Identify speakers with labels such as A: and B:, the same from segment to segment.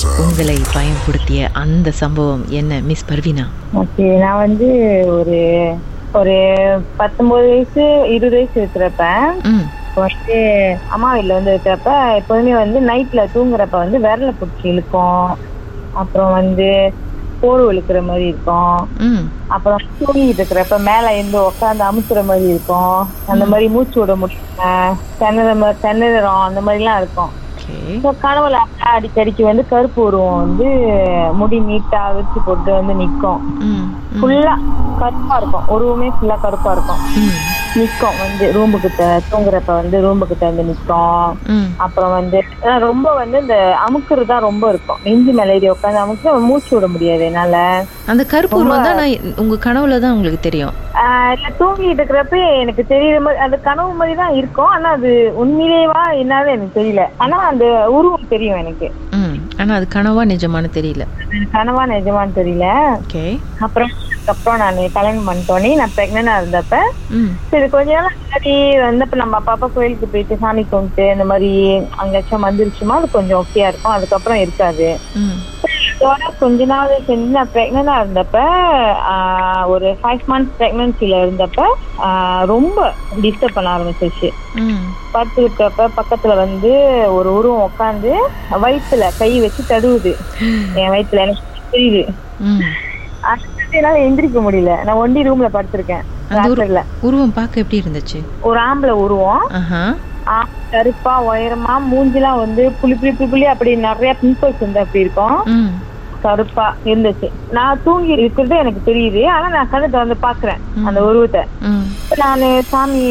A: உங்களை பயன்படுத்திய அந்த சம்பவம் என்ன மிஸ் பர்வீனா?
B: ஓகே நான் வந்து ஒரு ஒரு பத்தொன்பது வயசு இருபது வயசு இருக்கிறப்ப வந்து அம்மா வீட்டில் வந்து இருக்கிறப்ப எப்போதுமே வந்து நைட்ல தூங்குறப்ப வந்து விரல பிடிச்சி இழுக்கும். அப்புறம் வந்து போர்வு இழுக்கிற மாதிரி இருக்கும். அப்புறம் தூங்கிட்டு இருக்கிறப்ப மேல இருந்து உட்காந்து அமுத்துற மாதிரி இருக்கும். அந்த மாதிரி மூச்சு விட முடியல. மாதிரி திணறோம் அந்த மாதிரிலாம் இருக்கும். இப்போ கனவுல அடிக்கடிக்கு வந்து கருப்பு உருவம் வந்து முடி நீட்டா விரிச்சு போட்டு வந்து நிக்கும். ஃபுல்லா கருப்பா இருக்கும். உருவமே ஃபுல்லா கருப்பா இருக்கும்.
A: ம்
B: நிக்கும் வந்து ரூம்பு கிட்ட தூங்குறப்ப வந்து ரூம்பு கிட்ட வந்து நிக்கும்
A: ம்.
B: அப்புறம் வந்து ரொம்ப வந்து இந்த அமுக்குறது தான் ரொம்ப இருக்கும். நெஞ்சு மேல ஏறி உட்காந்து அமுக்கு மூச்சு விட முடியாது என்னால.
A: அந்த கருப்பு தான் நான் உங்க கனவுல தான் உங்களுக்கு தெரியும்.
B: இல்ல தூங்கிட்டு இருக்கிறப்ப எனக்கு தெரியுற மாதிரி அது கனவு மாதிரி தான் இருக்கும். ஆனா அது உண்மையிலேவா என்னன்னு எனக்கு தெரியல. ஆனா அந்த உருவம் தெரியும் எனக்கு.
A: ஆனா அது கனவா நிஜமானு தெரியல.
B: கனவா நிஜமான்னு தெரியல.
A: ஓகே.
B: அப்புறம் அதுக்கப்புறம் நான் கல்யாணம் பண்ணிட்டோன்னே நான் பிரெக்னண்டா இருந்தப்ப சரி கொஞ்ச நாள் முன்னாடி வந்தப்ப நம்ம அப்பா அப்பா கோயிலுக்கு போயிட்டு சாமி கும்பிட்டு இந்த மாதிரி அங்கேயாச்சும் வந்துருச்சுமா? அது கொஞ்சம் ஓகேயா இருக்கும். அதுக்கப்புறம் இருக்காது. இதோட கொஞ்ச நாள் செஞ்சு நான் பிரெக்னண்டா இருந்தப்ப ஒரு ஃபைவ் மந்த்ஸ் பிரெக்னன்சில இருந்தப்ப ரொம்ப டிஸ்டர்ப் பண்ண ஆரம்பிச்சிருச்சு.
A: ம்.
B: படுத்துருக்கப்ப பக்கத்துல வந்து ஒரு உருவம் உட்காந்து வயித்துல கை வச்சு தடுவுது. என் வயித்துல எனக்கு தெரியுது என்னால எந்திரிக்க முடியல. நான் ஒண்டி ரூம்ல படுத்திருக்கேன். ராத்திரில.
A: உருவம் பார்க்க எப்படி இருந்துச்சு?
B: ஒரு ஆம்பளை உருவம். கருப்பா உயரமா மூஞ்சிலாம் வந்து புளி புளி புளி புளி அப்படி நிறைய பிம்பிள்ஸ் வந்து அப்படி இருக்கும். கருப்பா இருந்துச்சு. நான் தூங்கி இருக்கிறது எனக்கு தெரியுது. ஆனா நான் கண்ணை திறந்து பாக்குறேன் அந்த உருவத்தை. நானு சாமி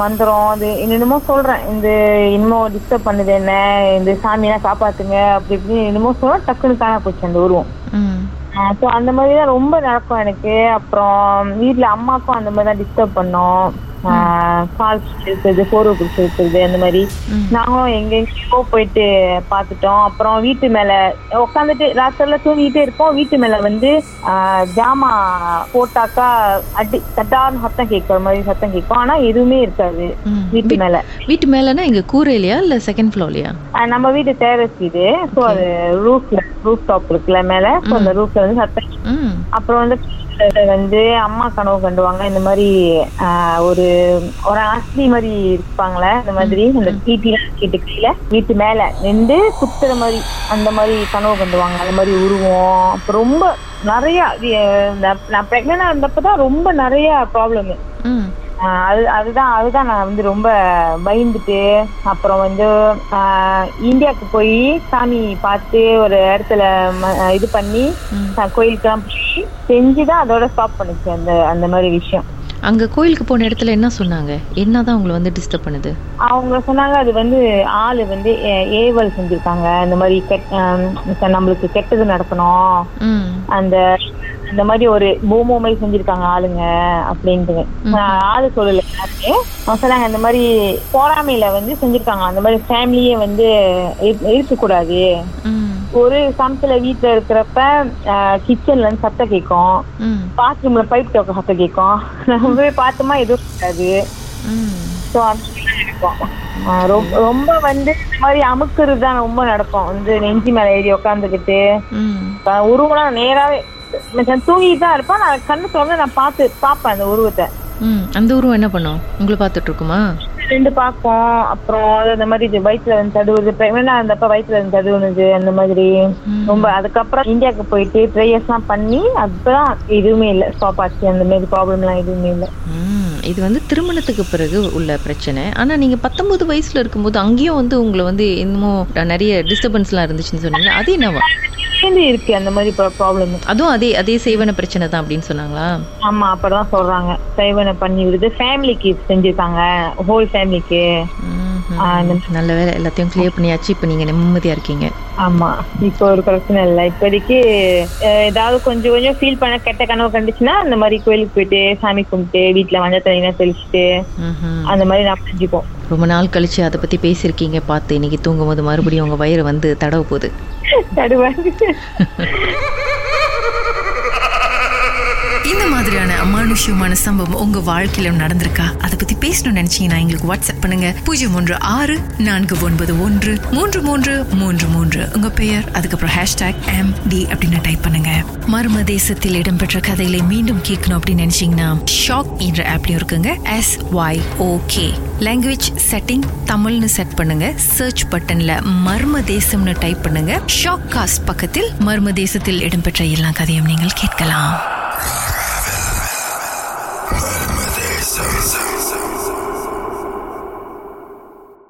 B: மந்திரம் அது என்னென்னமோ சொல்றேன். இந்த இன்னமும் டிஸ்டர்ப் பண்ணுது என்ன இந்த சாமியெல்லாம் காப்பாத்துங்க அப்படி இப்படின்னு என்னமோ சொல்றேன். டக்குன்னு காண போச்சு அந்த உருவம். ஸோ அந்த மாதிரி தான் ரொம்ப நடக்கும் எனக்கு. அப்புறம் வீட்ல அம்மாக்கும் அந்த மாதிரி தான் டிஸ்டர்ப் பண்ணோம். பிடிச்சி இருக்கிறது போர்வை பிடிச்சி இருக்கிறது அந்த மாதிரி. நாங்களும் எங்கெங்கேயோ போயிட்டு பார்த்துட்டோம். அப்புறம் வீட்டு மேல உட்காந்துட்டு ராத்திரில தூங்கிட்டே இருப்போம். வீட்டு மேல வந்து ஜாமா போட்டாக்கா அடி தட்டார்னு சத்தம் கேட்குற மாதிரி சத்தம் கேட்கும். ஆனா எதுவுமே இருக்காது. வீட்டு மேல.
A: வீட்டு மேலனா இங்க கூரையிலையா இல்ல செகண்ட் ஃப்ளோர்லையா
B: நம்ம வீட்டு டேரஸ் வீடு ஸோ அது ரூஃப்ல ரூஃப் டாப் இருக்குல்ல மேல. ஸோ அந்த ரூஃப்ல வந்து சத்தம் அப்புறம் வந்து வந்து அம்மா கனவு கண்டுவாங்க. இந்த மாதிரி ஒரு ஒரு ஆஸ்தி மாதிரி இருப்பாங்களே இந்த மாதிரி இந்த ஈட்டிலாம் கேட்டு கீழே வீட்டு மேல நின்று குத்துற மாதிரி அந்த மாதிரி கனவு கண்டுவாங்க. அந்த மாதிரி உருவம். அப்புறம் ரொம்ப நிறைய நான் பிரெக்னண்டா இருந்தப்பதான் ரொம்ப நிறைய ப்ராப்ளம் அது அதுதான் அதுதான் நான் வந்து ரொம்ப பயந்துட்டு அப்புறம் வந்து இந்தியாவுக்கு போய் சாமி பார்த்து ஒரு இடத்துல இது பண்ணி
A: ம்.
B: நான் போய் செஞ்சுதான் அதோட ஸ்டாப் பண்ணுச்சு அந்த அந்த மாதிரி விஷயம்.
A: அங்க கோயிலுக்கு போன இடத்துல என்ன சொன்னாங்க? என்னதான் உங்களை வந்து டிஸ்டர்ப் பண்ணுது?
B: அவங்க சொன்னாங்க அது வந்து ஆளு வந்து ஏவல் செஞ்சிருக்காங்க. இந்த மாதிரி நம்மளுக்கு கெட்டது நடக்கணும். அந்த அந்த மாதிரி ஒரு பூமோ மாதிரி செஞ்சிருக்காங்க ஆளுங்க அப்படின்ட்டு. ஆளு சொல்லல சொன்னாங்க இந்த மாதிரி போராமையில வந்து செஞ்சிருக்காங்க. அந்த மாதிரி ஃபேமிலியே வந்து இருக்க- இருக்கக்கூடாது. ஒரு சமத்துல வீட்டுல இருக்கிறப்ப கிச்சன்ல இருந்து சத்தம் கேட்கும் பாத்ரூம்ல பைப் டோக்க சத்தம் கேட்கும் போய் பார்த்தோமா எதுவும் இருக்காது.
A: ம்.
B: ஸோ இருக்கும். ரொம்ப வந்து இந்த மாதிரி அமுக்குறது தான் ரொம்ப நடக்கும். வந்து நெஞ்சு மேல ஏறி உட்காந்துக்கிட்டு உருவம்லாம் நேராவே தூங்கிட்டு தான் இருப்பேன். நான் கண்ணு திறந்து நான் பார்த்து பார்ப்பேன் அந்த உருவத்தை.
A: அந்த உருவம் என்ன பண்ணும்? உங்களை பார்த்துட்டு இருக்குமா?
B: ரெண்டு பார்ப்போம் அப்புறம் அந்த மாதிரி வயிற்றுல வந்து தடுவுது. பிரெக்னெண்டா இருந்தப்ப வயிற்றுல வந்து தடுவுனது அந்த மாதிரி. ரொம்ப அதுக்கப்புறம் இந்தியாவுக்கு போயிட்டு ப்ரேயர்ஸ்லாம் பண்ணி அப்பதான் எதுவுமே இல்லை. ஸ்டாப் ஆச்சு. அந்த மாதிரி ப்ராப்ளம்லாம் எதுவுமே இல்லை.
A: இது வந்து திருமணத்துக்கு பிறகு உள்ள பிரச்சனை. ஆனா நீங்க பத்தொன்பது வயசுல இருக்கும்போது அங்கேயும் வந்து உங்களை வந்து இன்னமும் நிறைய டிஸ்டர்பன்ஸ்லாம் இருந்துச்சுன்னு சொன்னீங்க அது என்னவா?
B: சேர்ந்து இருக்கு அந்த மாதிரி ப்ராப்ளம்
A: அதுவும் அதே அதே செய்வன பிரச்சனை தான் அப்படின்னு சொன்னாங்களா?
B: ஆமா அப்பதான் சொல்றாங்க. சைவனை பண்ணி விடுது. ஃபேமிலிக்கு செஞ்சிருக்காங்க. ஹோல் ஃபேமிலிக்கு.
A: நல்ல வேலை. எல்லாத்தையும் கிளியர் பண்ணியாச்சு. இப்போ நீங்க நிம்மதியா இருக்கீங்க.
B: ஆமா. இப்போ ஒரு பிரச்சனை இல்லை. இப்போதைக்கு ஏதாவது கொஞ்சம் கொஞ்சம் ஃபீல் பண்ண கெட்ட கனவு கண்டுச்சுன்னா அந்த மாதிரி கோயிலுக்கு போயிட்டு சாமி கும்பிட்டு வீட்டுல மஞ்சள் தண்ணிலாம் தெளிச்சுட்டு
A: ம்ஹும்.
B: அந்த மாதிரி நான் செஞ்சுப்போம்.
A: ரொம்ப நாள் கழிச்சு அதை பத்தி பேசியிருக்கீங்க பார்த்து இன்னைக்கு தூங்கும்போது மறுபடியும் உங்க வயிறு வந்து தடவ போகுது.
B: தடுவாங்க
A: இந்த மாதிரியான அமானுஷ்யமான சம்பவம் உங்க வாழ்க்கையில நடந்திருக்கா? அதை பத்தி பேசணும்னு நினைச்சீங்கன்னா எங்களுக்கு வாட்ஸ்அப் பண்ணுங்க. பூஜ்ஜியம் ஒன்று ஆறு நான்கு ஒன்பது ஒன்று மூன்று மூன்று மூன்று மூன்று. உங்க பெயர் அதுக்கப்புறம் ஹேஷ்டாக் எம் டி அப்படின்னு டைப் பண்ணுங்க. மர்ம தேசத்தில் இடம்பெற்ற கதைகளை மீண்டும் கேட்கணும் அப்படின்னு நினைச்சீங்கன்னா ஷாக் என்ற ஆப்லயும் இருக்குங்க. S Y okay language setting தமிழ்னு செட் பண்ணுங்க. சர்ச் பட்டன்ல மர்ம தேசம்னு டைப் பண்ணுங்க. ஷாக் காஸ்ட் பக்கத்தில் மர்ம தேசத்தில் இடம்பெற்ற எல்லா கதையும் நீங்கள் கேட்கலாம்.